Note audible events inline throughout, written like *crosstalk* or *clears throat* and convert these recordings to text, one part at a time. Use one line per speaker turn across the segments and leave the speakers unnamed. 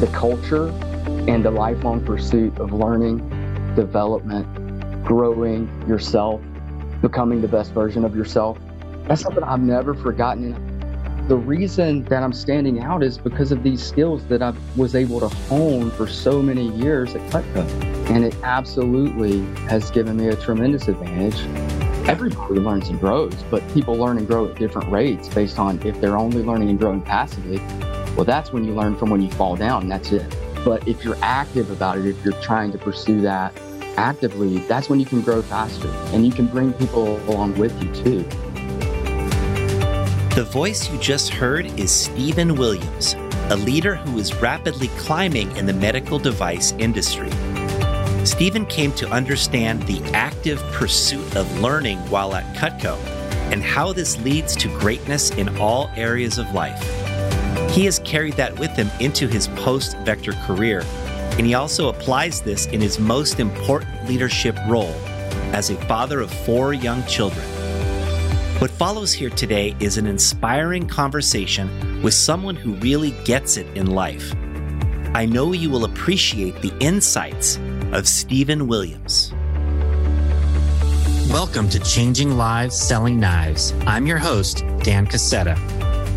the culture and the lifelong pursuit of learning, development, growing yourself, becoming the best version of yourself. That's something I've never forgotten. The reason that I'm standing out is because of these skills that I was able to hone for so many years at Cutco. And it absolutely has given me a tremendous advantage. Everybody learns and grows, but people learn and grow at different rates based on if they're only learning and growing passively. Well, that's when you learn from when you fall down, that's it. But if you're active about it, if you're trying to pursue that actively, that's when you can grow faster and you can bring people along with you too.
The voice you just heard is Stephen Williams, a leader who is rapidly climbing in the medical device industry. Stephen came to understand the active pursuit of learning while at Cutco and how this leads to greatness in all areas of life. He has carried that with him into his post Vector career, and he also applies this in his most important leadership role as a father of four young children. What follows here today is an inspiring conversation with someone who really gets it in life. I know you will appreciate the insights of Stephen Williams. Welcome to Changing Lives Selling Knives. I'm your host, Dan Cassetta.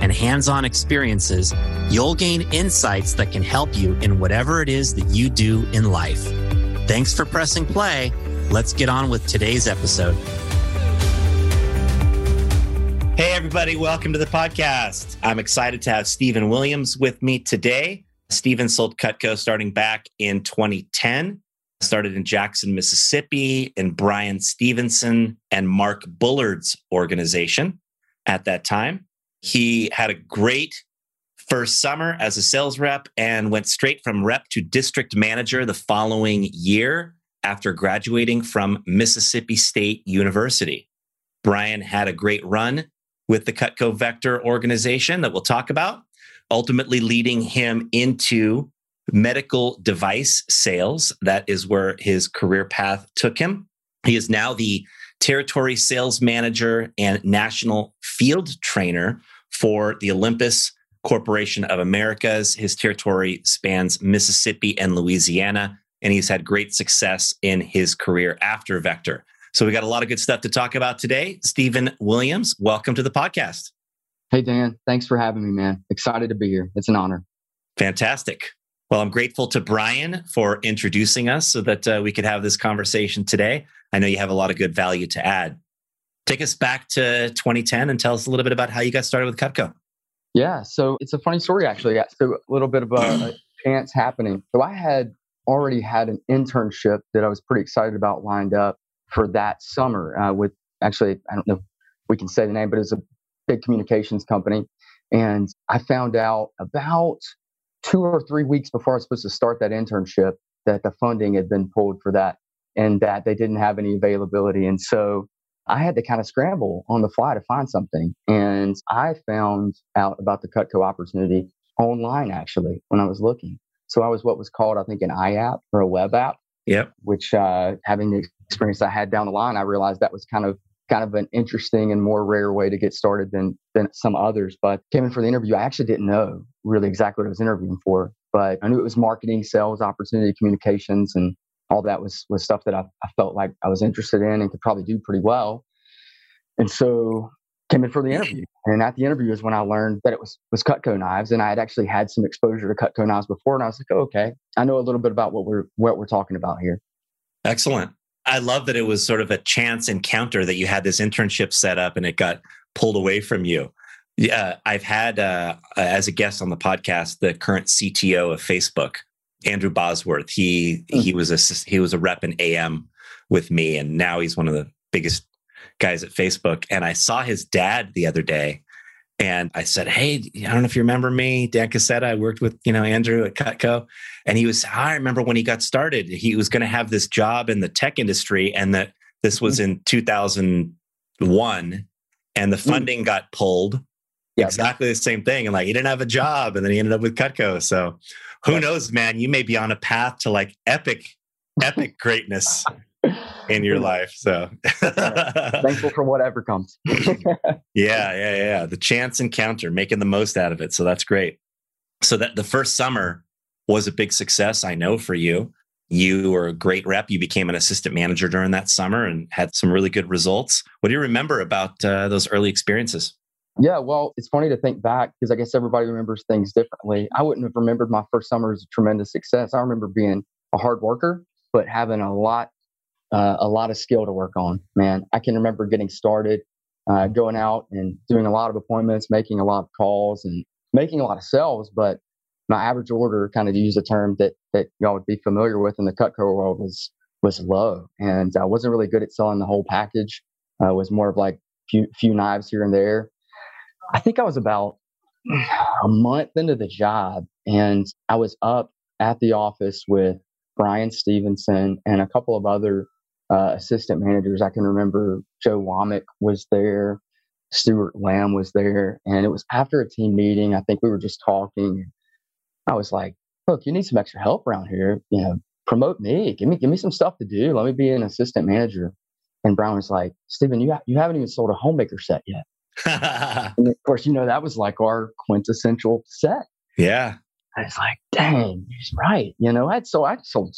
and hands on experiences, you'll gain insights that can help you in whatever it is that you do in life. Thanks for pressing play. Let's get on with today's episode. Hey, everybody, welcome to the podcast. I'm excited to have Stephen Williams with me today. Stephen sold Cutco starting back in 2010 started in Jackson, Mississippi, in Brian Stevenson and Mark Bullard's organization at that time. He had a great first summer as a sales rep and went straight from rep to district manager the following year after graduating from Mississippi State University. Brian had a great run with the Cutco Vector organization that we'll talk about, ultimately leading him into medical device sales. That is where his career path took him. He is now the territory sales manager and national field trainer for the Olympus Corporation of Americas. His territory spans Mississippi and Louisiana, and he's had great success in his career after Vector. So we got a lot of good stuff to talk about today. Stephen Williams, welcome to the podcast.
Hey, Dan. Thanks for having me, man. Excited to be here. It's an honor.
Fantastic. Well, I'm grateful to Brian for introducing us so that uh, we could have this conversation today. I know you have a lot of good value to add. Take us back to 2010 and tell us a little bit about how you got started with Cutco.
Yeah, so it's a funny story actually. So a little bit of a, a chance happening. So I had already had an internship that I was pretty excited about lined up for that summer uh, with actually I don't know if we can say the name, but it's a big communications company. And I found out about two or three weeks before I was supposed to start that internship that the funding had been pulled for that and that they didn't have any availability. And so I had to kind of scramble on the fly to find something. And I found out about the Cutco opportunity online actually when I was looking. So I was what was called, I think, an iApp or a web app.
Yep.
Which uh, having the experience I had down the line, I realized that was kind of kind of an interesting and more rare way to get started than than some others. But came in for the interview. I actually didn't know really exactly what I was interviewing for, but I knew it was marketing, sales, opportunity, communications, and all that was was stuff that I, I felt like I was interested in and could probably do pretty well. And so came in for the interview. And at the interview is when I learned that it was was Cutco knives, and I had actually had some exposure to Cutco knives before, and I was like, oh, okay, I know a little bit about what we're what we're talking about here.
Excellent. I love that it was sort of a chance encounter that you had this internship set up and it got pulled away from you. Yeah, I've had uh, as a guest on the podcast the current CTO of Facebook, Andrew Bosworth. He mm. he was a he was a rep in AM with me, and now he's one of the biggest guys at Facebook. And I saw his dad the other day, and I said, "Hey, I don't know if you remember me, Dan Cassetta. I worked with you know Andrew at Cutco, and he was. I remember when he got started, he was going to have this job in the tech industry, and that this was mm-hmm. in 2001, and the mm. funding got pulled. Yeah. Exactly the same thing, and like he didn't have a job, and then he ended up with Cutco. So, who knows, man? You may be on a path to like epic, epic *laughs* greatness in your life. So *laughs*
thankful for whatever comes. *laughs*
yeah, yeah, yeah. The chance encounter, making the most out of it. So that's great. So that the first summer was a big success, I know for you. You were a great rep. You became an assistant manager during that summer and had some really good results. What do you remember about uh, those early experiences?
Yeah, well, it's funny to think back because I guess everybody remembers things differently. I wouldn't have remembered my first summer as a tremendous success. I remember being a hard worker, but having a lot uh, a lot of skill to work on, man. I can remember getting started, uh, going out and doing a lot of appointments, making a lot of calls, and making a lot of sales. But my average order, kind of to use a term that that y'all would be familiar with in the Cutco world, was was low, and I wasn't really good at selling the whole package. Uh, was more of like few few knives here and there. I think I was about a month into the job, and I was up at the office with Brian Stevenson and a couple of other uh, assistant managers. I can remember Joe Womack was there, Stuart Lamb was there, and it was after a team meeting. I think we were just talking. I was like, "Look, you need some extra help around here. You know, promote me. Give me give me some stuff to do. Let me be an assistant manager." And Brown was like, "Stephen, you ha- you haven't even sold a homemaker set yet." *laughs* and of course, you know that was like our quintessential set.
Yeah.
I was like, "Dang, he's right." You know, I'd so I sold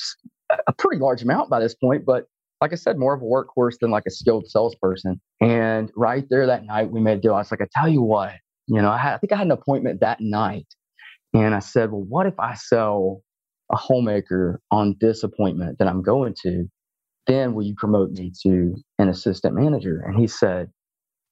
a pretty large amount by this point, but like I said, more of a workhorse than like a skilled salesperson. And right there that night, we made a deal. I was like, I tell you what, you know, I, had, I think I had an appointment that night. And I said, well, what if I sell a homemaker on this appointment that I'm going to? Then will you promote me to an assistant manager? And he said,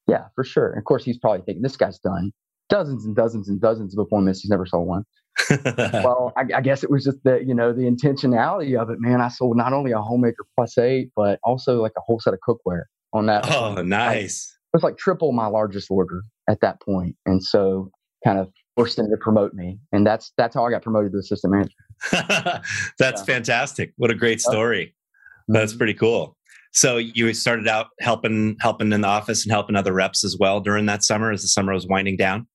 yeah, for sure. And of course, he's probably thinking this guy's done dozens and dozens and dozens of appointments. He's never sold one. *laughs* well, I, I, guess it was just the you know the intentionality of it, man. I sold not only a homemaker plus eight, but also like a whole set of cookware on that.
Oh, nice!
it was like triple my largest order at that point, and so kind of forced them to promote me, and that's that's how I got promoted to assistant manager. *laughs*
that's yeah. fantastic! What a great story. That's mm-hmm. pretty cool. So you started out helping helping in the office and helping other reps as well during that summer as the summer was winding down.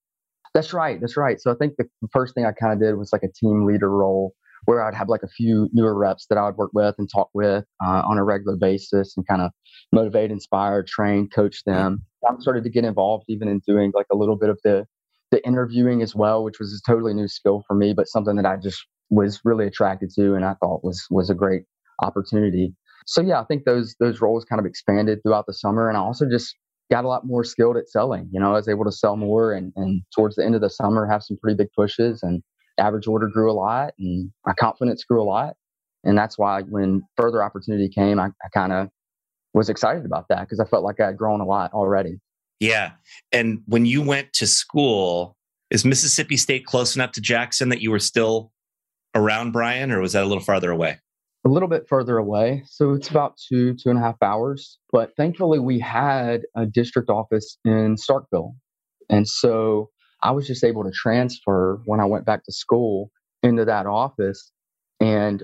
That's right. That's right. So I think the first thing I kind of did was like a team leader role where I'd have like a few newer reps that I would work with and talk with uh, on a regular basis and kind of motivate, inspire, train, coach them. I started to get involved even in doing like a little bit of the the interviewing as well, which was a totally new skill for me, but something that I just was really attracted to and I thought was was a great opportunity. So yeah, I think those those roles kind of expanded throughout the summer, and I also just got a lot more skilled at selling. You know, I was able to sell more and, and towards the end of the summer have some pretty big pushes and average order grew a lot and my confidence grew a lot. And that's why when further opportunity came, I, I kind of was excited about that because I felt like I had grown a lot already.
Yeah. And when you went to school, is Mississippi State close enough to Jackson that you were still around Brian or was that a little farther away?
A little bit further away. So it's about two, two and a half hours. But thankfully, we had a district office in Starkville. And so I was just able to transfer when I went back to school into that office. And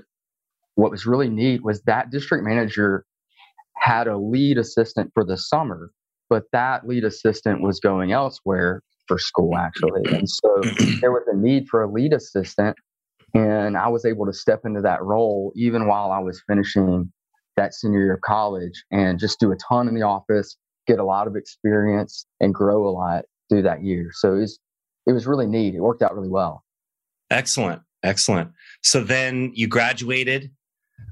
what was really neat was that district manager had a lead assistant for the summer, but that lead assistant was going elsewhere for school actually. And so *clears throat* there was a need for a lead assistant and I was able to step into that role even while I was finishing that senior year of college and just do a ton in the office, get a lot of experience, and grow a lot through that year. So it was, it was really neat. It worked out really well.
Excellent. Excellent. So then you graduated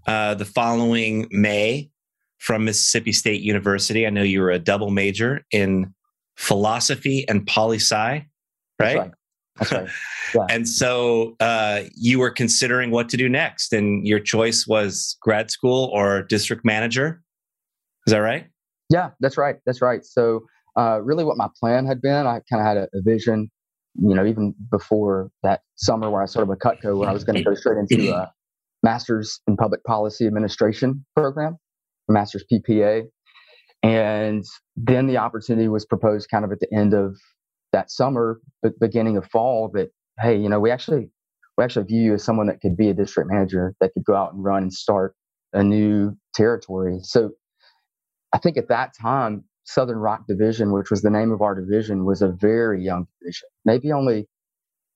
uh, the following May from Mississippi State University. I know you were a double major in philosophy and poli sci, right? right.
That's right. *laughs*
Yeah. and so uh, you were considering what to do next, and your choice was grad school or district manager. Is that right?
Yeah, that's right. That's right. So, uh, really, what my plan had been, I kind of had a, a, vision, you know, even before that summer where I started with Cutco, where I was going to go straight into a master's in public policy administration program, a master's PPA. And then the opportunity was proposed kind of at the end of that summer, but beginning of fall, that hey, you know, we actually we actually view you as someone that could be a district manager that could go out and run and start a new territory. So I think at that time, Southern Rock Division, which was the name of our division, was a very young division, maybe only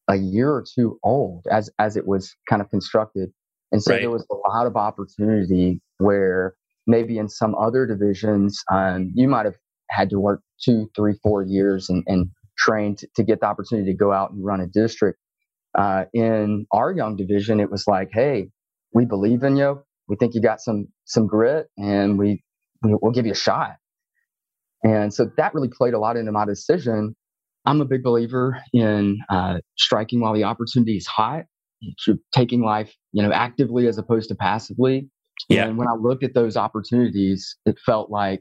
a year or two old as as it was kind of constructed. And so right. there was a lot of opportunity where maybe in some other divisions, um, you might have had to work two, three, four years and, and train to, to, get the opportunity to go out and run a district. Uh, in our young division, it was like, hey, we believe in you. We think you got some some grit, and we we'll give you a shot. And so that really played a lot into my decision. I'm a big believer in uh, striking while the opportunity is hot taking life, you know, actively as opposed to passively. Yeah. And when I looked at those opportunities, it felt like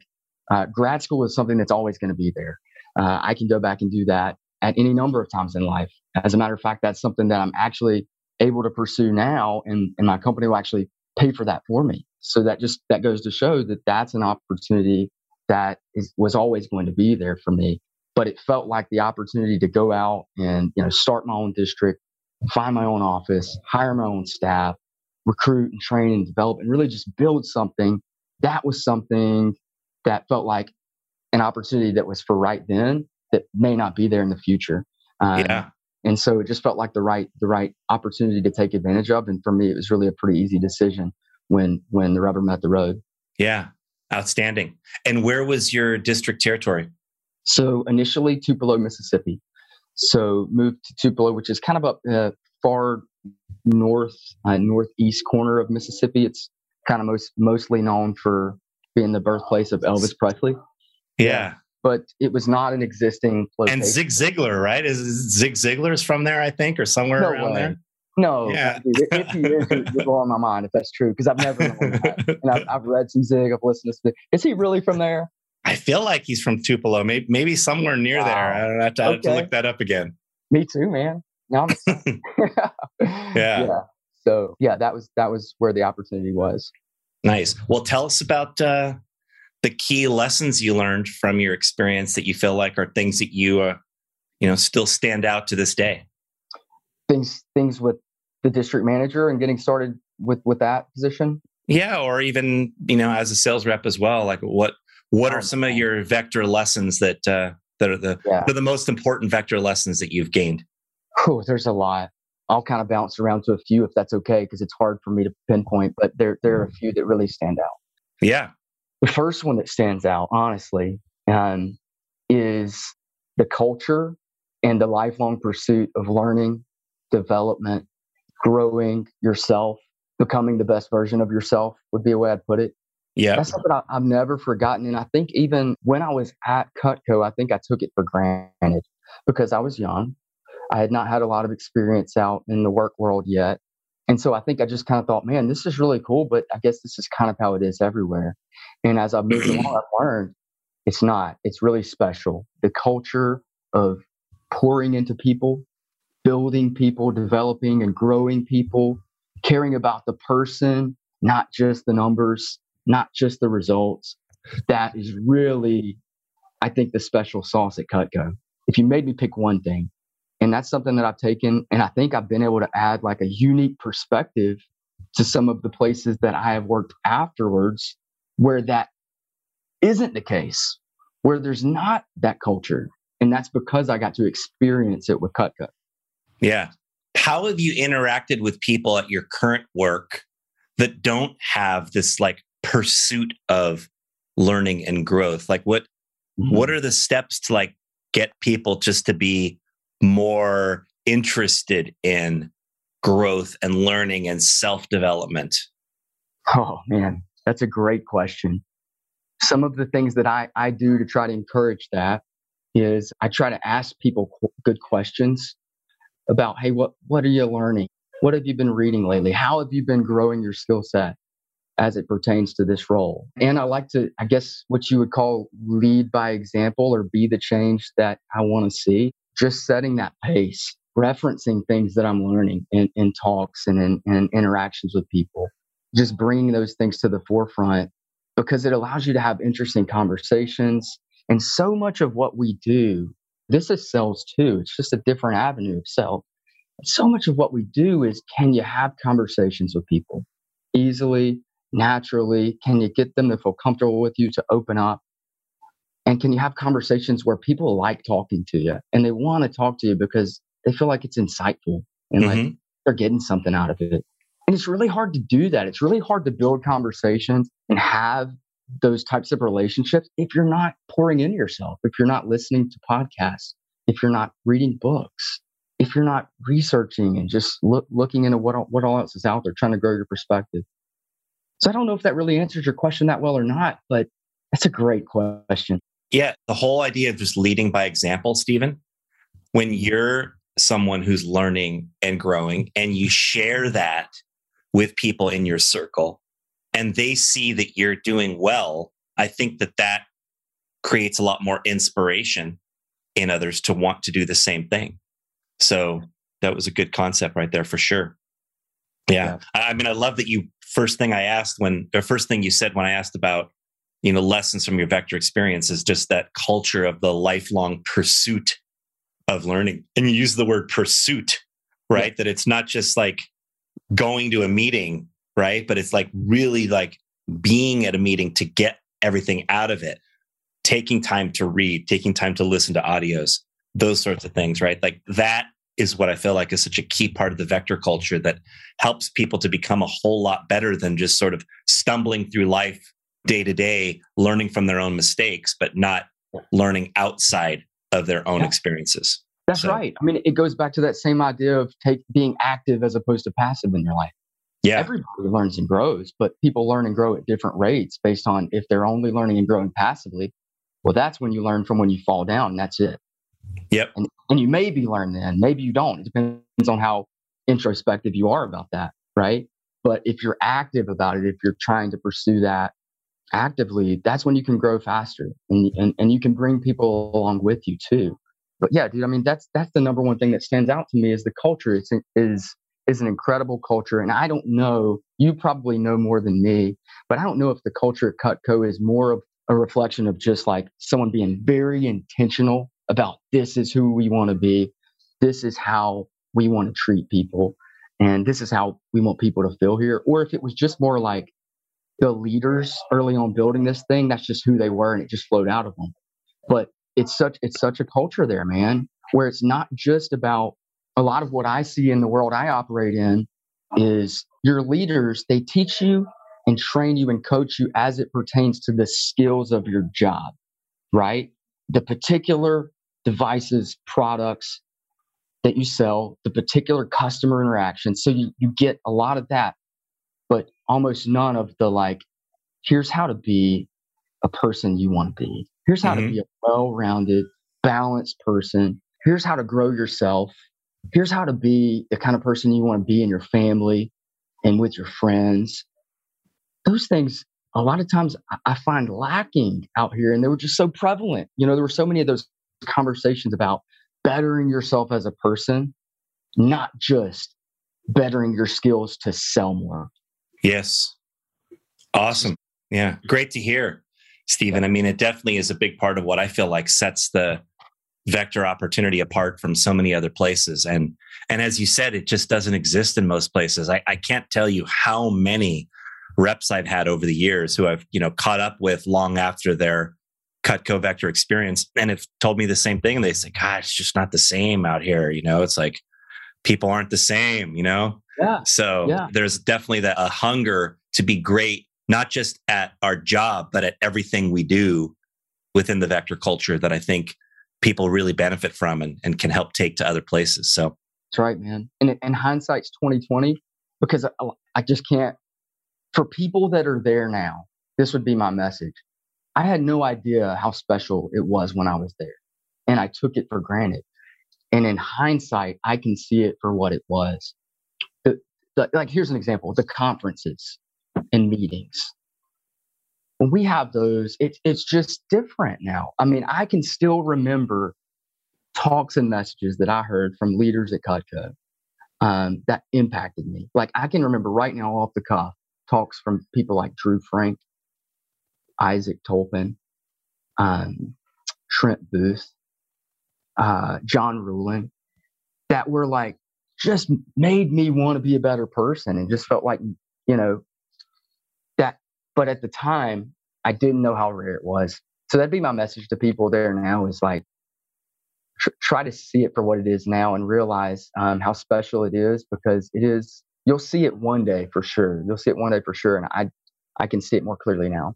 uh, grad school is something that's always going to be there. Uh, I can go back and do that at any number of times in life. As a matter of fact, that's something that I'm actually able to pursue now, and, and my company will actually pay for that for me. So that just that goes to show that that's an opportunity that is, was always going to be there for me. But it felt like the opportunity to go out and you know start my own district, find my own office, hire my own staff, recruit and train and develop and really just build something. That was something that felt like an opportunity that was for right then that may not be there in the future.
Um, yeah.
And so it just felt like the right the right opportunity to take advantage of. And for me, it was really a pretty easy decision when when the rubber met the road.
Yeah, outstanding. And where was your district territory?
So initially Tupelo, Mississippi. So moved to Tupelo, which is kind of up uh, far north, uh, northeast corner of Mississippi. It's kind of most mostly known for being the birthplace of Elvis Presley.
Yeah.
But it was not an existing
location. And Zig Ziglar, right? Is Zig Ziglar's from there, I think, or somewhere
no
around
way.
there?
No, yeah. if he is, you're blowing my mind if that's true because I've never known that. And I've, I've, read some Zig, I've listened to Zig. Is he really from there?
I feel like he's from Tupelo, maybe, maybe somewhere near wow. there. I don't have to, okay. have to look that up again.
Me too, man. Now *laughs* *laughs*
yeah.
yeah. So yeah, that was that was where the opportunity was.
Nice. Well, tell us about uh, the key lessons you learned from your experience that you feel like are things that you, uh, you know, still stand out to this day.
Things things with the district manager and getting started with with that position.
Yeah, or even you know as a sales rep as well. Like what what are some of your vector lessons that uh, that are the yeah. are the most important vector lessons that you've gained?
Oh, there's a lot. I'll kind of bounce around to a few if that's okay, because it's hard for me to pinpoint. But there there are a few that really stand out.
Yeah.
The first one that stands out, honestly, um, is the culture and the lifelong pursuit of learning, development, growing yourself, becoming the best version of yourself would be a way I'd put it.
Yeah.
That's something I, have never forgotten. And I think even when I was at Cutco, I think I took it for granted because I was young. I had not had a lot of experience out in the work world yet. And so I think I just kind of thought, man, this is really cool, but I guess this is kind of how it is everywhere. And as I've moved along, *clears throat* I've learned it's not. It's really special. The culture of pouring into people, building people, developing and growing people, caring about the person, not just the numbers, not just the results. That is really, I think, the special sauce at Cutco. If you made me pick one thing, and that's something that I've taken, and I think I've been able to add like a unique perspective to some of the places that I have worked afterwards where that isn't the case, where there's not that culture. And that's because I got to experience it with Cutco.
Yeah. How have you interacted with people at your current work that don't have this like pursuit of learning and growth like what mm-hmm. what are the steps to like get people just to be more interested in growth and learning and self development
oh man that's a great question some of the things that i i do to try to encourage that is i try to ask people good questions about, hey, what, what are you learning? What have you been reading lately? How have you been growing your skill set as it pertains to this role? And I like to, I guess, what you would call lead by example or be the change that I want to see. Just setting that pace, referencing things that I'm learning in, in talks and in, in interactions with people, just bringing those things to the forefront because it allows you to have interesting conversations. And so much of what we do, this is sales too. It's just a different avenue of sales. So much of what we do is can you have conversations with people easily, naturally? Can you get them to feel comfortable with you to open up? And can you have conversations where people like talking to you and they want to talk to you because they feel like it's insightful and mm-hmm. like they're getting something out of it? And it's really hard to do that. It's really hard to build conversations and have those types of relationships if you're not pouring into yourself, if you're not listening to podcasts, if you're not reading books, if you're not researching and just look, looking into what, what all else is out there, trying to grow your perspective. So I don't know if that really answers your question that well or not, but that's a great question.
Yeah, the whole idea of just leading by example, Stephen, when mm-hmm. you're someone who's learning and growing and you share that with people in your circle and they see that you're doing well, I think that that creates a lot more inspiration in others to want to do the same thing. So that was a good concept right there for sure. Yeah. yeah. I mean, I love that you first thing I asked when the first thing you said when I asked about, you know, lessons from your vector experience is just that culture of the lifelong pursuit of learning. And you use the word pursuit, right? Yeah. That it's not just like going to a meeting, right? But it's like really like being at a meeting to get everything out of it, taking time to read, taking time to listen to audios, those sorts of things, right? Like that is what I feel like is such a key part of the vector culture that helps people to become a whole lot better than just sort of stumbling through life day to day, learning from their own mistakes, but not learning outside of their own yeah. experiences.
That's so. right. I mean, it goes back to that same idea of take being active as opposed to passive in your life.
Yeah.
Everybody learns and grows, but people learn and grow at different rates based on if they're only learning and growing passively. Well, that's when you learn from when you fall down. And that's it.
Yep.
And, and you maybe learn then, maybe you don't. It depends on how introspective you are about that, right? But if you're active about it, if you're trying to pursue that actively, that's when you can grow faster and, and, and you can bring people along with you too but yeah, dude, I mean, that's that's the number one thing that stands out to me is the culture. It's is is an incredible culture, and I don't know. You probably know more than me, but I don't know if the culture at Cutco is more of a reflection of just like someone being very intentional about this is who we want to be, this is how we want to treat people, and this is how we want people to feel here, or if it was just more like the leaders early on building this thing, that's just who they were, and it just flowed out of them. But it's such it's such a culture there, man, where it's not just about a lot of what I see in the world I operate in is your leaders, they teach you and train you and coach you as it pertains to the skills of your job, right? The particular devices, products that you sell, the particular customer interaction. So you, you get a lot of that, but almost none of the like, here's how to be a person you want to be. Here's how mm-hmm. to be a well rounded, balanced person. Here's how to grow yourself. Here's how to be the kind of person you want to be in your family and with your friends. Those things, a lot of times, I find lacking out here. And they were just so prevalent. You know, there were so many of those conversations about bettering yourself as a person, not just bettering your skills to sell more.
Yes. Awesome. Yeah. Great to hear. Stephen. I mean, it definitely is a big part of what I feel like sets the vector opportunity apart from so many other places. And and as you said, it just doesn't exist in most places. I, I can't tell you how many reps I've had over the years who I've, you know, caught up with long after their Cutco vector experience and have told me the same thing. And they say, God, it's just not the same out here. You know, it's like people aren't the same, you know?
Yeah.
So yeah. there's definitely that a hunger to be great not just at our job, but at everything we do within the vector culture that I think people really benefit from and, and can help take to other places. So
that's right, man. And, and hindsight's 2020 because I, I just can't, for people that are there now, this would be my message. I had no idea how special it was when I was there and I took it for granted. And in hindsight, I can see it for what it was. The, like, here's an example the conferences and meetings. When we have those, it, it's just different now. I mean, I can still remember talks and messages that I heard from leaders at Cutco um, that impacted me. Like, I can remember right now off the cuff talks from people like Drew Frank, Isaac Tolpin, um, Trent Booth, uh, John Ruhlin, that were like just made me want to be a better person and just felt like, you know, that. But at the time, I didn't know how rare it was. So that'd be my message to people there now is like, tr- try to see it for what it is now and realize um, how special it is because it is, you'll see it one day for sure. You'll see it one day for sure. And I, I can see it more clearly now.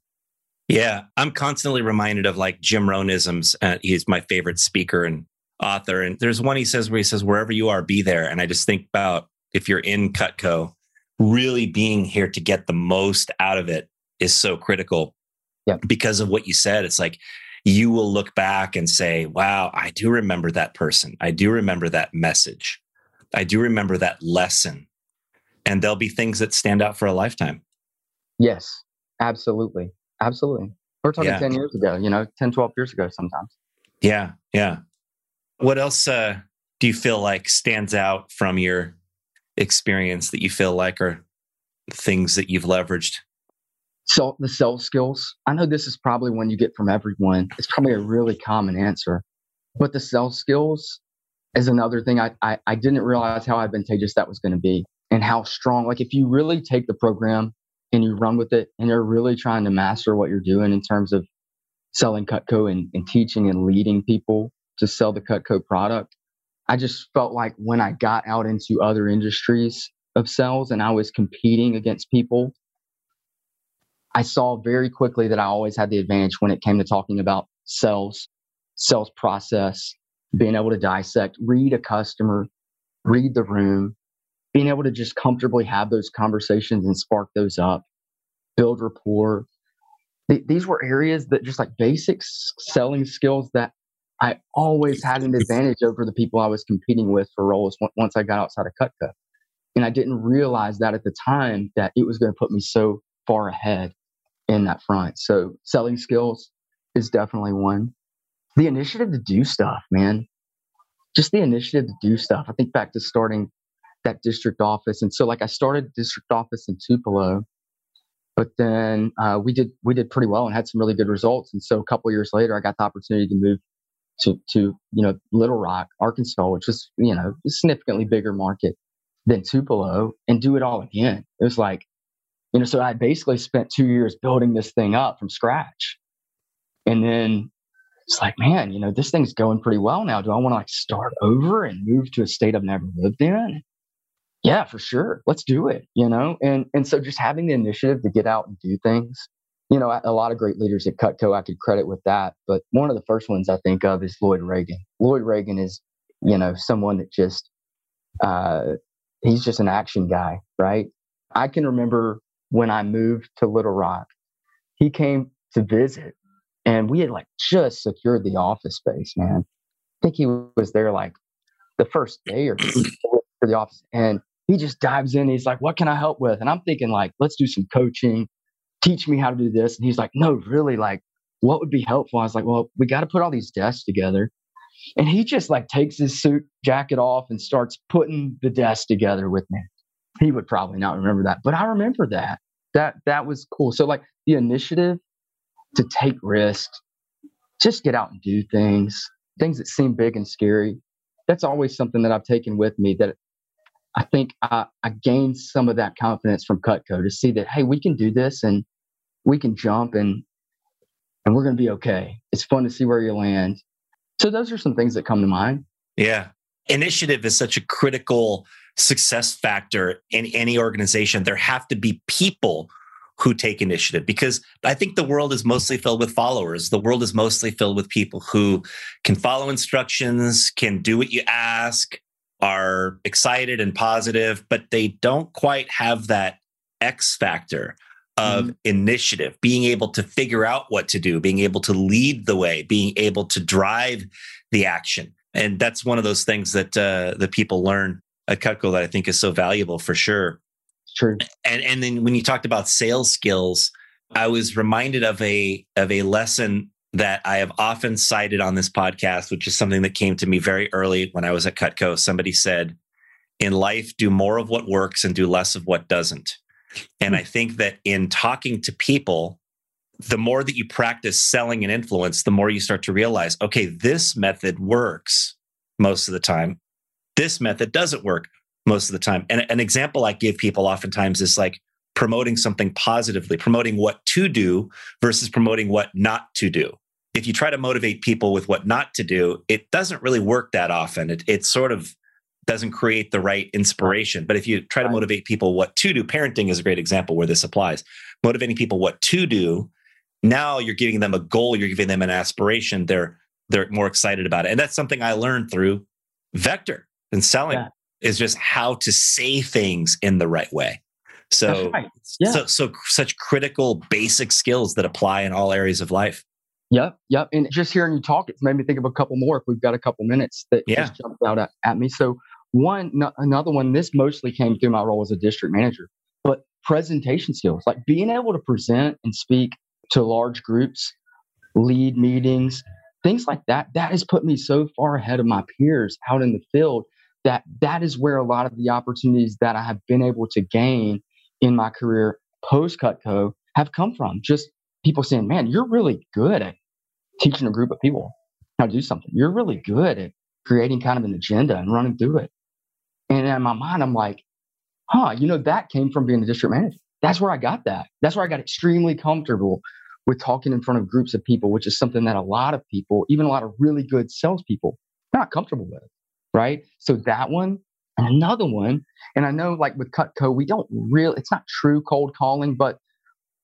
Yeah, I'm constantly reminded of like Jim Rohnisms. Uh, he's my favorite speaker and author. And there's one he says where he says, "Wherever you are, be there." And I just think about if you're in Cutco, really being here to get the most out of it is so critical.
Yeah.
Because of what you said, it's like you will look back and say, "Wow, I do remember that person. I do remember that message. I do remember that lesson." And there'll be things that stand out for a lifetime.
Yes, absolutely. Absolutely. We're talking yeah. 10 years ago, you know, 10, 12 years ago sometimes.
Yeah. Yeah. What else uh, do you feel like stands out from your experience that you feel like are things that you've leveraged?
So the self skills. I know this is probably one you get from everyone. It's probably a really common answer. But the self skills is another thing I, I, I didn't realize how advantageous that was going to be and how strong. Like if you really take the program and you run with it and you're really trying to master what you're doing in terms of selling Cutco and, and teaching and leading people to sell the Cutco product, I just felt like when I got out into other industries of sales and I was competing against people, I saw very quickly that I always had the advantage when it came to talking about sales, sales process, being able to dissect, read a customer, read the room, being able to just comfortably have those conversations and spark those up, build rapport. Th- these were areas that just like basic selling skills that I always had an advantage over the people I was competing with for roles once I got outside of Cutco. And I didn't realize that at the time that it was going to put me so far ahead in that front. So selling skills is definitely one. The initiative to do stuff, man. Just the initiative to do stuff. I think back to starting that district office. And so like I started district office in Tupelo, but then uh, we did we did pretty well and had some really good results. And so a couple years later, I got the opportunity to move to to you know Little Rock, Arkansas, which was you know a significantly bigger market than Tupelo, and do it all again. It was like you know, so I basically spent two years building this thing up from scratch, and then it's like, man, you know, this thing's going pretty well now. Do I want to like start over and move to a state I've never lived in? yeah, for sure. Let's do it, you know? And and so just having the initiative to get out and do things, you know, a lot of great leaders at Cutco I could credit with that. But one of the first ones I think of is Lloyd Reagan. Lloyd Reagan is, you know, someone that just uh he's just an action guy, right? I can remember when I moved to Little Rock, he came to visit and we had like just secured the office space, man. I think he was there like the first day or two *clears throat* for the office. And he just dives in. He's like, "What can I help with?" And I'm thinking, like, "Let's do some coaching. Teach me how to do this." And he's like, "No, really, like, what would be helpful?" I was like, "Well, we got to put all these desks together." And he just like takes his suit jacket off and starts putting the desk together with me. He would probably not remember that, but I remember that. That that was cool. So like the initiative to take risks, just get out and do things, things that seem big and scary. That's always something that I've taken with me that I think I, I gained some of that confidence from Cutco to see that hey, we can do this and we can jump and and we're going to be okay. It's fun to see where you land. So those are some things that come to mind.
Yeah. Initiative is such a critical success factor in any organization. There have to be people who take initiative because I think the world is mostly filled with followers. The world is mostly filled with people who can follow instructions, can do what you ask, are excited and positive, but they don't quite have that X factor of mm initiative, being able to figure out what to do, being able to lead the way, being able to drive the action. And that's one of those things that uh, that people learn at Cutco that I think is so valuable for sure.
True.
And and then when you talked about sales skills, I was reminded of a of a lesson that I have often cited on this podcast, which is something that came to me very early when I was at Cutco. Somebody said, "In life, do more of what works and do less of what doesn't." And I think that in talking to people, the more that you practice selling and influence, the more you start to realize, okay, this method works most of the time. This method doesn't work most of the time. And an example I give people oftentimes is like promoting something positively, promoting what to do versus promoting what not to do. If you try to motivate people with what not to do, it doesn't really work that often. It, it sort of doesn't create the right inspiration. But if you try to motivate people what to do, parenting is a great example where this applies. Motivating people what to do now you're giving them a goal, you're giving them an aspiration. They're they're more excited about it. And that's something I learned through vector and selling yeah. is just how to say things in the right way. So, right. yeah. so, so such critical basic skills that apply in all areas of life.
Yep, yep. And just hearing you talk, it's made me think of a couple more. If we've got a couple minutes that yeah. just jumped out at, at me. So one, n- another one. This mostly came through my role as a district manager, but presentation skills, like being able to present and speak to large groups, lead meetings, things like that. That has put me so far ahead of my peers out in the field that that is where a lot of the opportunities that I have been able to gain in my career post Cutco have come from. Just people saying, man, you're really good at teaching a group of people how to do something. You're really good at creating kind of an agenda and running through it. And in my mind, I'm like, huh, you know, that came from being a district manager that's where I got that. That's where I got extremely comfortable with talking in front of groups of people, which is something that a lot of people, even a lot of really good salespeople, not comfortable with. Right. So that one and another one, and I know like with Cutco, we don't really, it's not true cold calling, but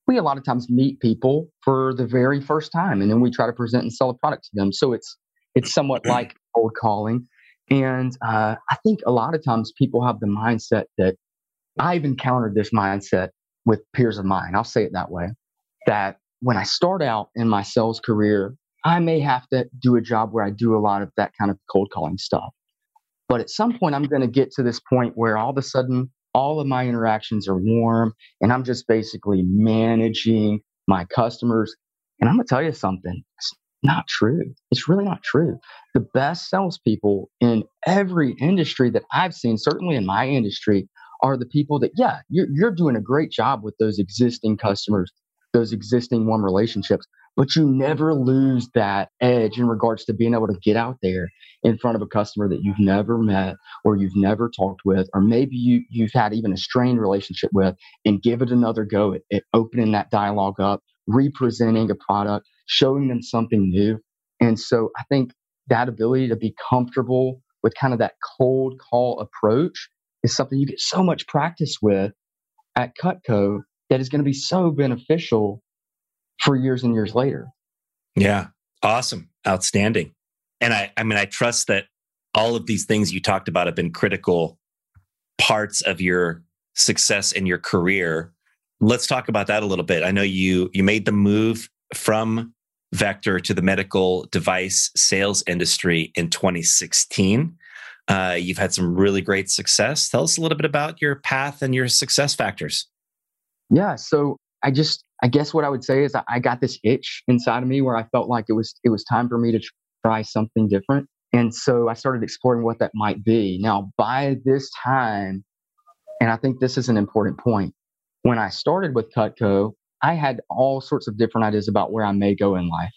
we a lot of times meet people for the very first time and then we try to present and sell a product to them. So it's, it's somewhat like cold calling. And uh, I think a lot of times people have the mindset that I've encountered this mindset with peers of mine. I'll say it that way. That when I start out in my sales career, I may have to do a job where I do a lot of that kind of cold calling stuff. But at some point, I'm going to get to this point where all of a sudden, all of my interactions are warm and I'm just basically managing my customers. And I'm going to tell you something. Not true. It's really not true. The best salespeople in every industry that I've seen, certainly in my industry, are the people that, yeah, you're, you're doing a great job with those existing customers, those existing warm relationships, but you never lose that edge in regards to being able to get out there in front of a customer that you've never met or you've never talked with, or maybe you, you've had even a strained relationship with, and give it another go at, at opening that dialogue up, representing a product, showing them something new. And so I think that ability to be comfortable with kind of that cold call approach is something you get so much practice with at Cutco that is going to be so beneficial for years and years later.
Yeah. Awesome. Outstanding. And I, I mean, I trust that all of these things you talked about have been critical parts of your success in your career. Let's talk about that a little bit. I know you you made the move from Vector to the medical device sales industry in 2016. Uh, you've had some really great success. Tell us a little bit about your path and your success factors.
Yeah. So I just, I guess what I would say is I got this itch inside of me where I felt like it was, it was time for me to try something different. And so I started exploring what that might be. Now, by this time, and I think this is an important point, when I started with Cutco, I had all sorts of different ideas about where I may go in life,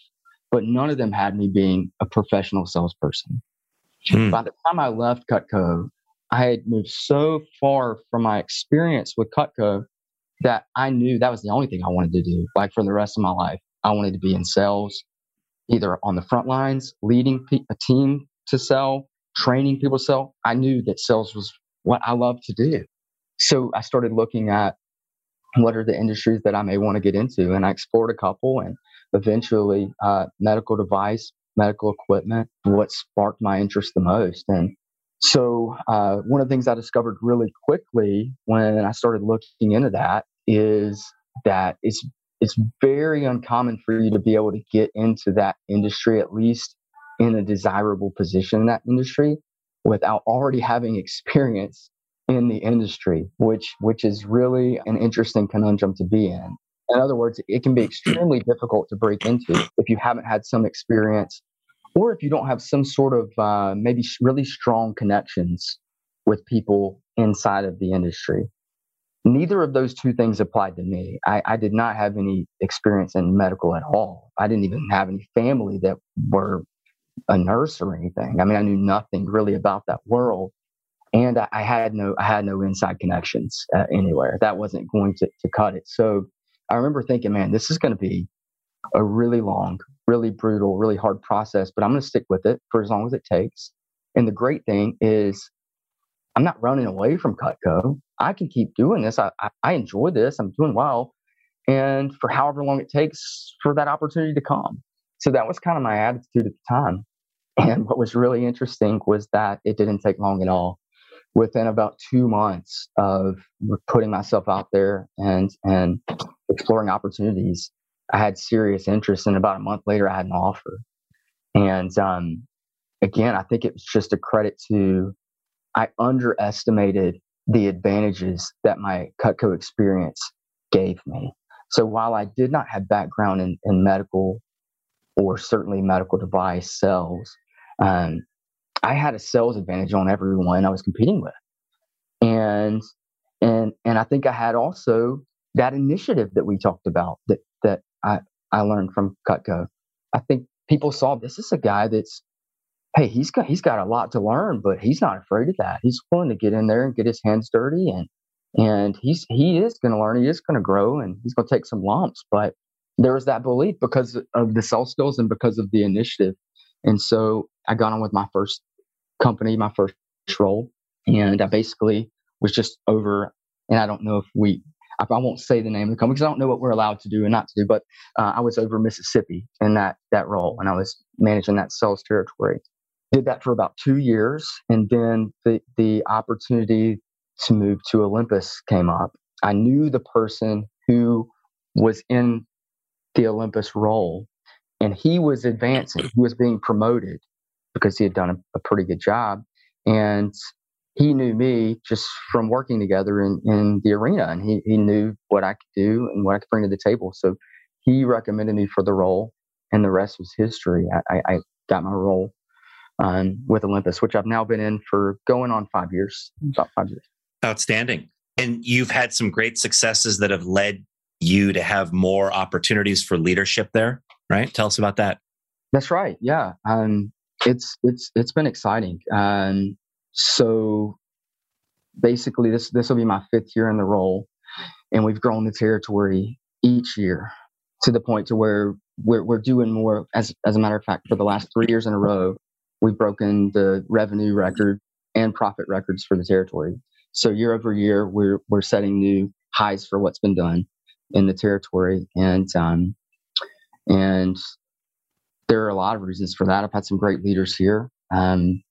but none of them had me being a professional salesperson. Hmm. By the time I left Cutco, I had moved so far from my experience with Cutco that I knew that was the only thing I wanted to do. Like for the rest of my life, I wanted to be in sales, either on the front lines, leading a team to sell, training people to sell. I knew that sales was what I loved to do. So I started looking at what are the industries that I may want to get into, and I explored a couple, and eventually, uh, medical device medical equipment, what sparked my interest the most. And so, uh, one of the things I discovered really quickly when I started looking into that is that it's it's very uncommon for you to be able to get into that industry at least in a desirable position in that industry without already having experience in the industry, which which is really an interesting conundrum to be in. In other words, it can be extremely difficult to break into if you haven't had some experience, or if you don't have some sort of uh, maybe really strong connections with people inside of the industry. Neither of those two things applied to me. I, I did not have any experience in medical at all. I didn't even have any family that were a nurse or anything. I mean, I knew nothing really about that world and I, I, had no I had no inside connections uh, anywhere. That wasn't going to, to cut it. So I remember thinking, man, this is going to be a really long, really brutal, really hard process, but I'm going to stick with it for as long as it takes. And the great thing is, I'm not running away from Cutco. I can keep doing this. I, I, I enjoy this. I'm doing well. And for however long it takes for that opportunity to come. So that was kind of my attitude at the time. And what was really interesting was that it didn't take long at all within about two months of putting myself out there and and exploring opportunities, I had serious interest. And about a month later, I had an offer. And um, again, I think it was just a credit to I underestimated the advantages that my Cutco experience gave me. So while I did not have background in, in medical or certainly medical device sales, um, I had a sales advantage on everyone I was competing with. And and and I think I had also that initiative that we talked about that that I, I learned from Cutco. I think people saw this is a guy that's hey, he's got he's got a lot to learn, but he's not afraid of that. He's willing to get in there and get his hands dirty and and he's he is going to learn, he is going to grow and he's going to take some lumps, but there was that belief because of the sales skills and because of the initiative. And so I got on with my first company, my first role, and I basically was just over. And I don't know if we, I, won't say the name of the company because I don't know what we're allowed to do and not to do. But uh, I was over Mississippi in that that role, and I was managing that sales territory. Did that for about two years, and then the the opportunity to move to Olympus came up. I knew the person who was in the Olympus role, and he was advancing. He was being promoted because he had done a, a pretty good job. And he knew me just from working together in, in the arena and he, he knew what I could do and what I could bring to the table. So he recommended me for the role and the rest was history. I, I got my role um, with Olympus, which I've now been in for going on five years, about five years.
Outstanding. And you've had some great successes that have led you to have more opportunities for leadership there, right? Tell us about that.
That's right. Yeah. Um, it's it's it's been exciting. Um, so basically, this this will be my fifth year in the role, and we've grown the territory each year to the point to where we're we're doing more. As as a matter of fact, for the last three years in a row, we've broken the revenue record and profit records for the territory. So year over year, we're we're setting new highs for what's been done in the territory, and um, and there are a lot of reasons for that. I've had some great leaders here. Um,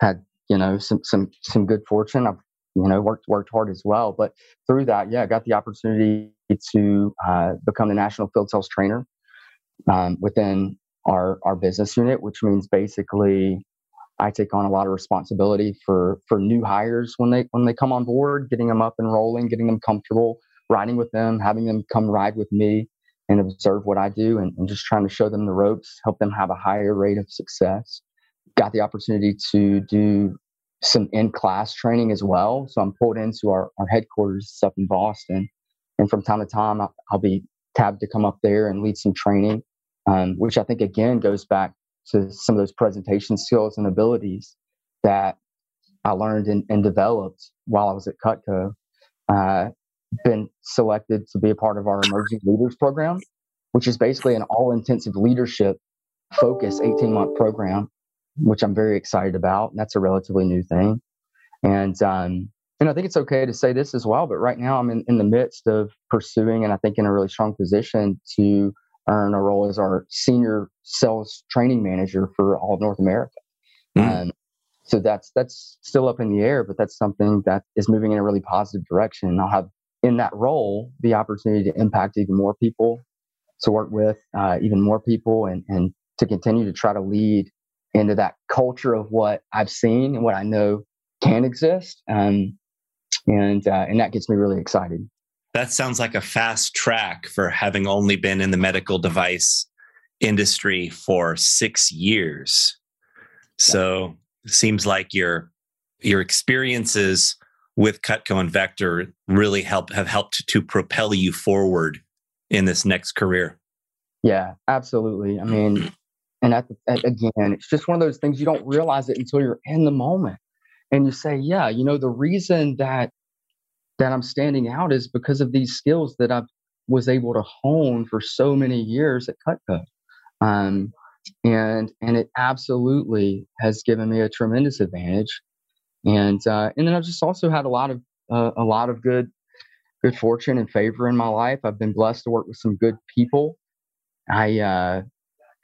had you know some some some good fortune. I've you know worked worked hard as well. But through that, yeah, I got the opportunity to uh, become the national field sales trainer um, within our our business unit, which means basically I take on a lot of responsibility for for new hires when they when they come on board, getting them up and rolling, getting them comfortable, riding with them, having them come ride with me, and observe what I do and, and, just trying to show them the ropes, help them have a higher rate of success. Got the opportunity to do some in class training as well. So I'm pulled into our, our headquarters up in Boston. And from time to time, I'll, I'll be tabbed to come up there and lead some training, um, which I think again goes back to some of those presentation skills and abilities that I learned and, and developed while I was at Cutco. Uh, been selected to be a part of our emerging leaders program, which is basically an all intensive leadership focus 18 month program, which I'm very excited about. And that's a relatively new thing. And, um, and I think it's okay to say this as well, but right now I'm in, in the midst of pursuing and I think in a really strong position to earn a role as our senior sales training manager for all of North America. Mm. Um, so that's that's still up in the air, but that's something that is moving in a really positive direction. I'll have in that role the opportunity to impact even more people, to work with uh, even more people, and, and to continue to try to lead into that culture of what I've seen and what I know can exist. Um, and uh, and that gets me really excited.
That sounds like a fast track for having only been in the medical device industry for six years. So it seems like your your experiences with Cutco and Vector really help have helped to propel you forward in this next career.
Yeah, absolutely. I mean, and at, at, again, it's just one of those things you don't realize it until you're in the moment, and you say, "Yeah, you know, the reason that that I'm standing out is because of these skills that I was able to hone for so many years at Cutco." Um, and and it absolutely has given me a tremendous advantage. And uh, and then I've just also had a lot of uh, a lot of good good fortune and favor in my life. I've been blessed to work with some good people. I uh,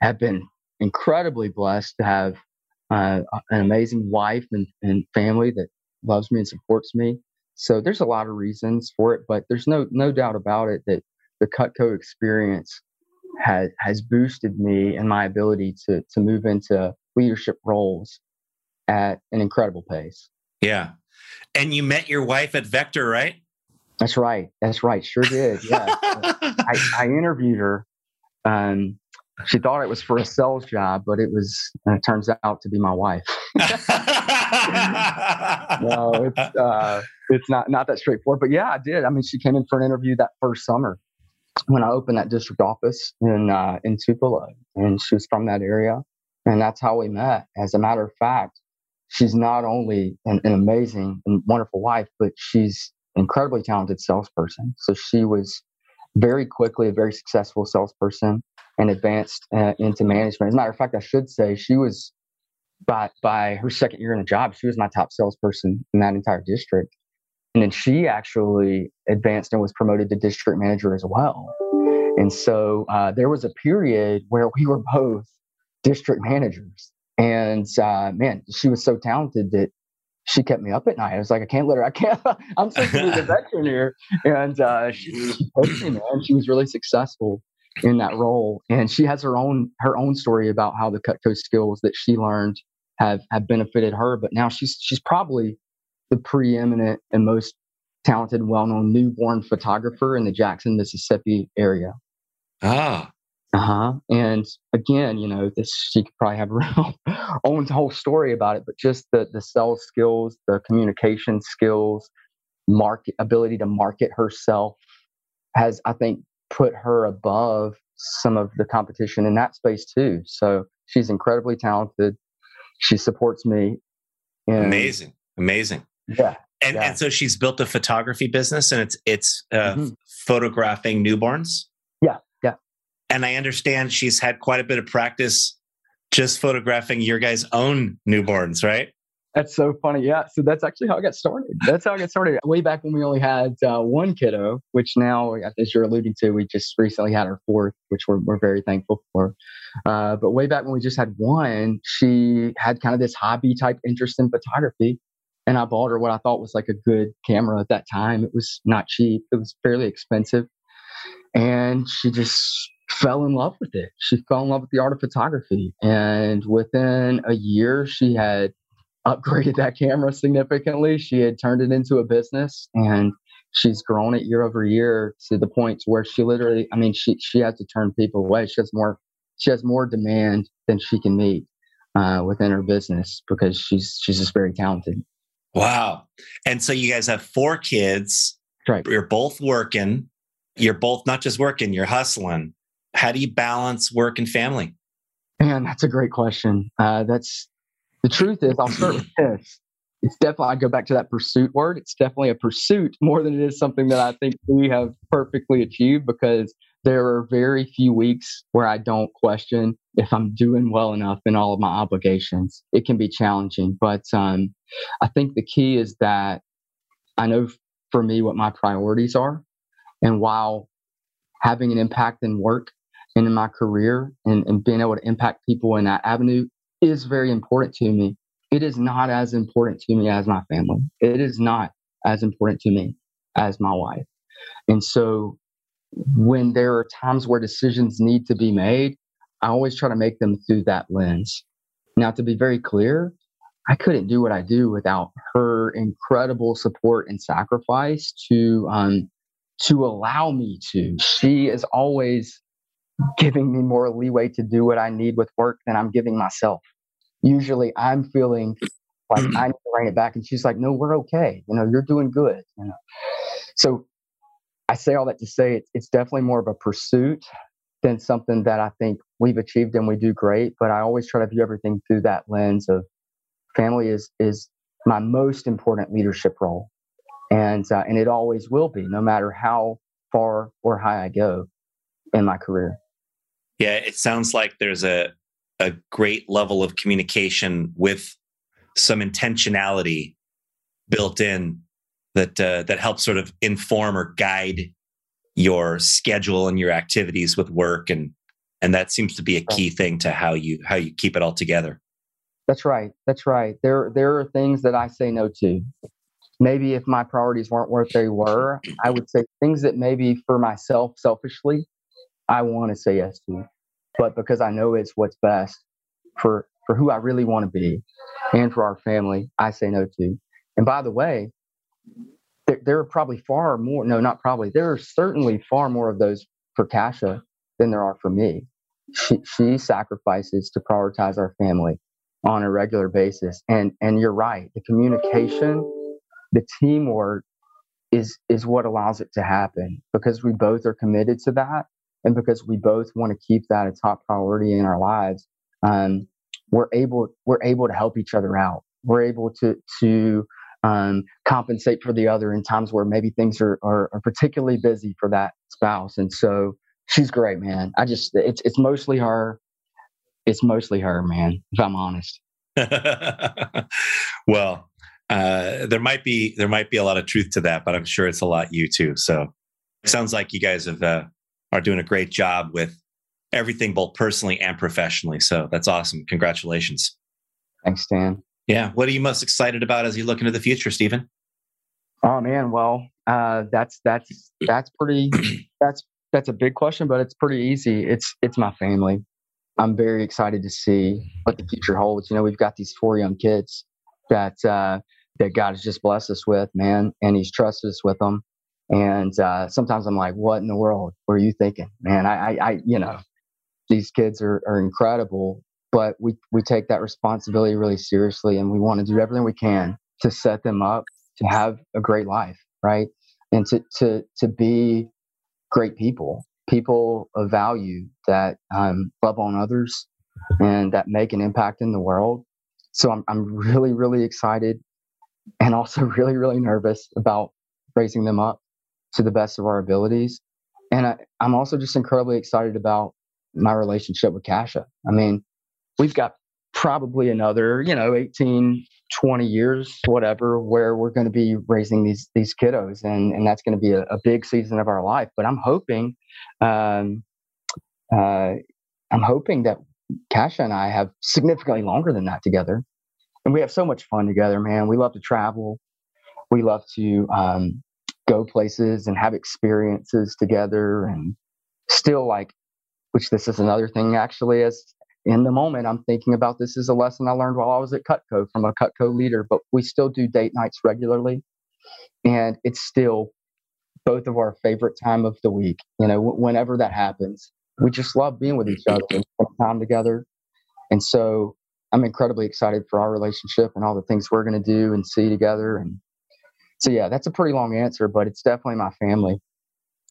have been incredibly blessed to have uh, an amazing wife and, and family that loves me and supports me. So there's a lot of reasons for it, but there's no no doubt about it that the Cutco experience has has boosted me and my ability to to move into leadership roles at an incredible pace.
Yeah. And you met your wife at Vector, right?
That's right. That's right. Sure did. *laughs* Yeah. I, I, interviewed her. Um, she thought it was for a sales job, but it was, and it turns out to be my wife. *laughs* no, it's, uh, it's not, not that straightforward, but yeah, I did. I mean, she came in for an interview that first summer when I opened that district office in uh, in Tupelo, and she was from that area, and that's how we met. As a matter of fact, she's not only an, an amazing and wonderful wife, but she's an incredibly talented salesperson. So she was very quickly a very successful salesperson and advanced uh, into management. As a matter of fact, I should say she was by by her second year in the job, she was my top salesperson in that entire district. And then she actually advanced and was promoted to district manager as well. And so uh, there was a period where we were both district managers. And uh, man, she was so talented that she kept me up at night. I was like, I can't let her. I can't. *laughs* I'm supposed to be the veteran here, and uh, she, she pushed me, man. She was really successful in that role, and she has her own her own story about how the Cutco skills that she learned have have benefited her. But now she's she's probably the preeminent and most talented, well known newborn photographer in the Jackson, Mississippi area.
Ah.
Uh huh. And again, you know, this she could probably have *laughs* her own whole story about it, but just the the sales skills, the communication skills, market ability to market herself has, I think, put her above some of the competition in that space too. So she's incredibly talented. She supports me.
Amazing, amazing.
Yeah.
And,
yeah.
and so she's built a photography business and it's it's uh, mm-hmm. photographing newborns. And I understand she's had quite a bit of practice just photographing your guys' own newborns, right?
That's so funny. Yeah. So that's actually how I got started. That's how I got started. Way back when we only had uh, one kiddo, which now, as you're alluding to, we just recently had our fourth, which we're, we're very thankful for. Uh, but way back when we just had one, she had kind of this hobby type interest in photography and I bought her what I thought was like a good camera at that time. It was not cheap. It was fairly expensive. And she just fell in love with it. She fell in love with the art of photography. And within a year, she had upgraded that camera significantly. She had turned it into a business and she's grown it year over year to the point where she literally, I mean, she, she has to turn people away. She has more, she has more demand than she can meet uh, within her business because she's, she's just very talented.
Wow. And so you guys have four kids.
Right.
You're both working. You're both not just working, you're hustling. How do you balance work and family?
Man, that's a great question. Uh, that's the truth is, I'll start with this. It's definitely, I go back to that pursuit word. It's definitely a pursuit more than it is something that I think we have perfectly achieved because there are very few weeks where I don't question if I'm doing well enough in all of my obligations. It can be challenging, but um, I think the key is that I know for me what my priorities are. And while having an impact in work and in my career and, and being able to impact people in that avenue is very important to me, it is not as important to me as my family. It is not as important to me as my wife. And so when there are times where decisions need to be made, I always try to make them through that lens. Now, to be very clear, I couldn't do what I do without her incredible support and sacrifice to um, to allow me to. She is always giving me more leeway to do what I need with work than I'm giving myself. Usually, I'm feeling like I need to bring it back, and she's like, "No, we're okay. You know, you're doing good." You know, so I say all that to say it's, it's definitely more of a pursuit than something that I think we've achieved and we do great. But I always try to view everything through that lens of family is is my most important leadership role, and uh, and it always will be, no matter how far or high I go in my career.
Yeah, it sounds like there's a a great level of communication with some intentionality built in that uh, that helps sort of inform or guide your schedule and your activities with work. And and that seems to be a key thing to how you how you keep it all together.
That's right. That's right. There there are things that i say no to. Maybe if my priorities weren't what they were i would say things that maybe for myself selfishly i want to say yes to but because i know it's what's best for for who i really want to be and for our family i say no to and by the way there, there are probably far more, no, not probably, there are certainly far more of those for Kasha than there are for me. She, she sacrifices to prioritize our family on a regular basis. And, and you're right, the communication, the teamwork is, is what allows it to happen because we both are committed to that. And because we both want to keep that a top priority in our lives, um, we're able, we're able to help each other out. We're able to, to um, compensate for the other in times where maybe things are, are, are particularly busy for that spouse. And so she's great, man. I just it's it's mostly her. It's mostly her, man. If I'm honest. *laughs*
well, uh, there might be there might be a lot of truth to that, but I'm sure it's a lot you too. So it sounds like you guys have uh, are doing a great job with everything, both personally and professionally. So that's awesome. Congratulations.
Thanks, Dan.
Yeah. What are you most excited about as you look into the future, Stephen?
Oh man, well, uh, that's that's that's pretty *clears throat* that's that's a big question, but it's pretty easy. It's it's my family. I'm very excited to see what the future holds. You know, we've got these four young kids that uh, that God has just blessed us with, man, and He's trusted us with them. And uh, sometimes I'm like, what in the world were you thinking, man? I, I, I you know, these kids are, are incredible, but we we take that responsibility really seriously and we want to do everything we can to set them up to have a great life right? And to to to be great people people of value that um, love on others and that make an impact in the world. So I'm, I'm really really excited and also *laughs* really really nervous about raising them up to the best of our abilities and I, i'm also just incredibly excited about my relationship with kasha i mean we've got probably another, you know, 18, 20 years, whatever, where we're going to be raising these these kiddos, and and that's going to be a, a, big season of our life. But I'm hoping, um, uh, I'm hoping that Kasha and I have significantly longer than that together, and we have so much fun together, man. We love to travel, we love to um, go places and have experiences together, and still like, which this is another thing actually as in the moment, I'm thinking about this is a lesson I learned while I was at Cutco from a Cutco leader, but we still do date nights regularly. And it's still both of our favorite time of the week. You know, whenever that happens, we just love being with each other and time together. And so I'm incredibly excited for our relationship and all the things we're going to do and see together. And so, yeah, that's a pretty long answer, but it's definitely my family.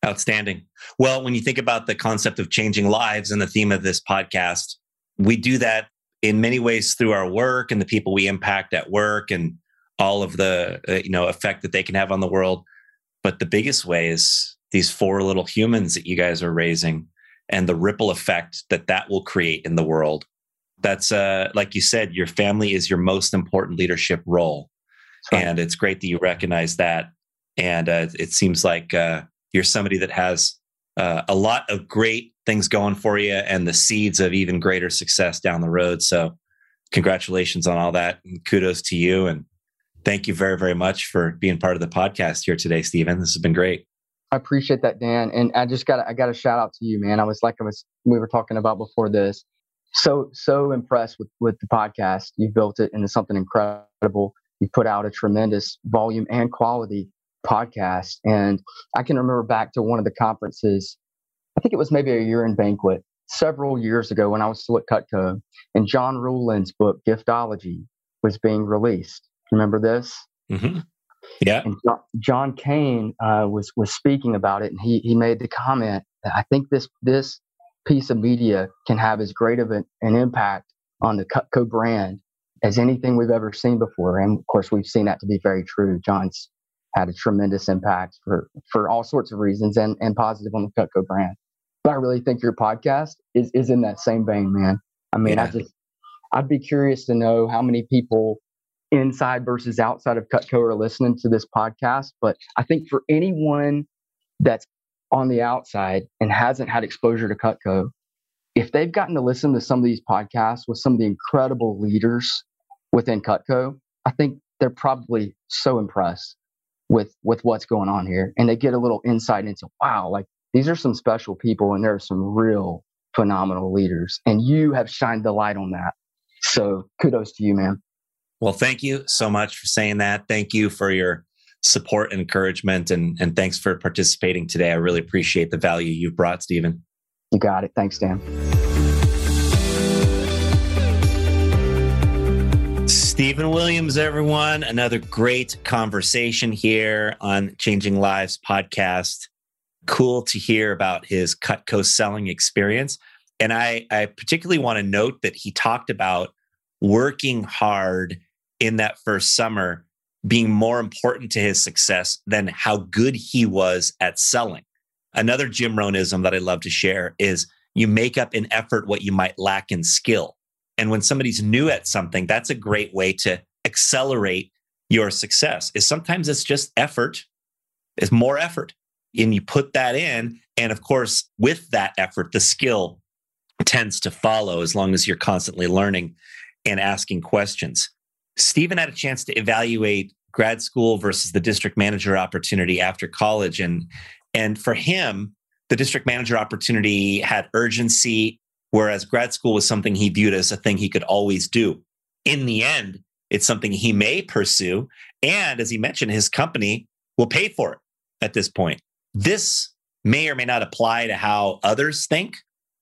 Outstanding. Well, when you think about the concept of changing lives and the theme of this podcast, we do that in many ways through our work and the people we impact at work and all of the uh, you know effect that they can have on the world but the biggest way is these four little humans that you guys are raising and the ripple effect that that will create in the world that's uh like you said your family is your most important leadership role and it's great that you recognize that and uh, it seems like uh, you're somebody that has uh, a lot of great things going for you and the seeds of even greater success down the road. So, congratulations on all that. And kudos to you. And thank you very, very much for being part of the podcast here today, Stephen. This has been great.
I appreciate that, Dan. And I just got I got a shout out to you, man. I was like I was we were talking about before this. So so impressed with with the podcast. You built it into something incredible. You put out a tremendous volume and quality podcast. And I can remember back to one of the conferences. I think it was maybe a year in banquet several years ago when I was still at Cutco, and John Ruhlin's book Giftology was being released. Remember this?
Mm-hmm. Yeah.
And John Kane uh, was was speaking about it, and he he made the comment that I think this this piece of media can have as great of an, an impact on the Cutco brand as anything we've ever seen before. And of course, we've seen that to be very true. John's had a tremendous impact for for all sorts of reasons and and positive on the Cutco brand. But I really think your podcast is is in that same vein, man. I mean, yeah. I just I'd be curious to know how many people inside versus outside of Cutco are listening to this podcast. But I think for anyone that's on the outside and hasn't had exposure to Cutco, if they've gotten to listen to some of these podcasts with some of the incredible leaders within Cutco, I think they're probably so impressed with with what's going on here and they get a little insight into wow like these are some special people and there are some real phenomenal leaders and you have shined the light on that so kudos to you man
well, thank you so much for saying that. Thank you for your support and encouragement. And, and thanks for participating today. I really appreciate the value you've brought, Stephen.
You got it. Thanks, Dan.
Stephen Williams, everyone. Another great conversation here on Changing Lives podcast. Cool to hear about his Cutco selling experience. And I, I particularly want to note that he talked about working hard in that first summer being more important to his success than how good he was at selling. Another Jim Rohnism that I love to share is you make up in effort what you might lack in skill. And when somebody's new at something, that's a great way to accelerate your success. Is sometimes it's just effort, it's more effort. And you put that in. And of course, with that effort, the skill tends to follow as long as you're constantly learning and asking questions. Stephen had a chance to evaluate grad school versus the district manager opportunity after college. And, and for him, the district manager opportunity had urgency, whereas grad school was something he viewed as a thing he could always do. In the end, it's something he may pursue. And as he mentioned, his company will pay for it at this point. This may or may not apply to how others think,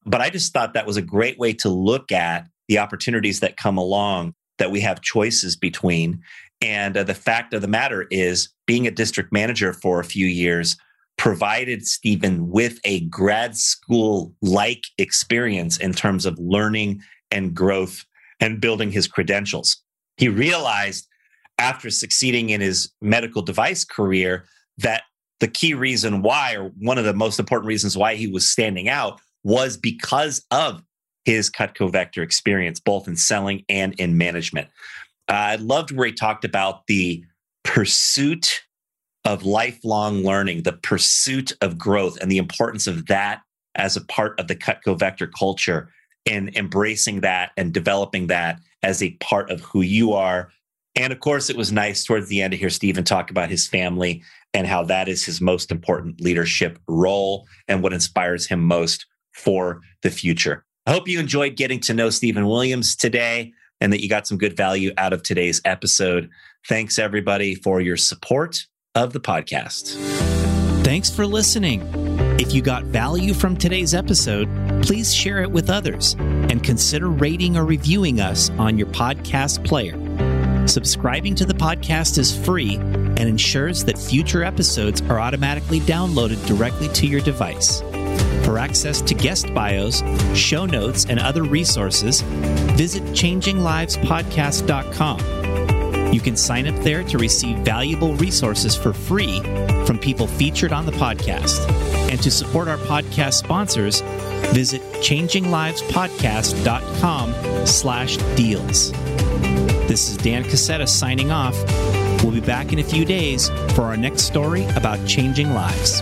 but I just thought that was a great way to look at the opportunities that come along that we have choices between. And uh, the fact of the matter is, being a district manager for a few years provided Stephen with a grad school like experience in terms of learning and growth and building his credentials. He realized after succeeding in his medical device career that the key reason why, or one of the most important reasons why he was standing out, was because of his Cutco Vector experience, both in selling and in management. Uh, I loved where he talked about the pursuit of lifelong learning, the pursuit of growth, and the importance of that as a part of the Cutco Vector culture and embracing that and developing that as a part of who you are. And of course, it was nice towards the end to hear Stephen talk about his family and how that is his most important leadership role and what inspires him most for the future. I hope you enjoyed getting to know Stephen Williams today and that you got some good value out of today's episode. Thanks, everybody, for your support of the podcast.
Thanks for listening. If you got value from today's episode, please share it with others and consider rating or reviewing us on your podcast player. Subscribing to the podcast is free and ensures that future episodes are automatically downloaded directly to your device. For access to guest bios, show notes, and other resources, visit changinglivespodcast.com. You can sign up there to receive valuable resources for free from people featured on the podcast. And to support our podcast sponsors, visit changinglivespodcast.com slash deals. This is Dan Casetta signing off. We'll be back in a few days for our next story about changing lives.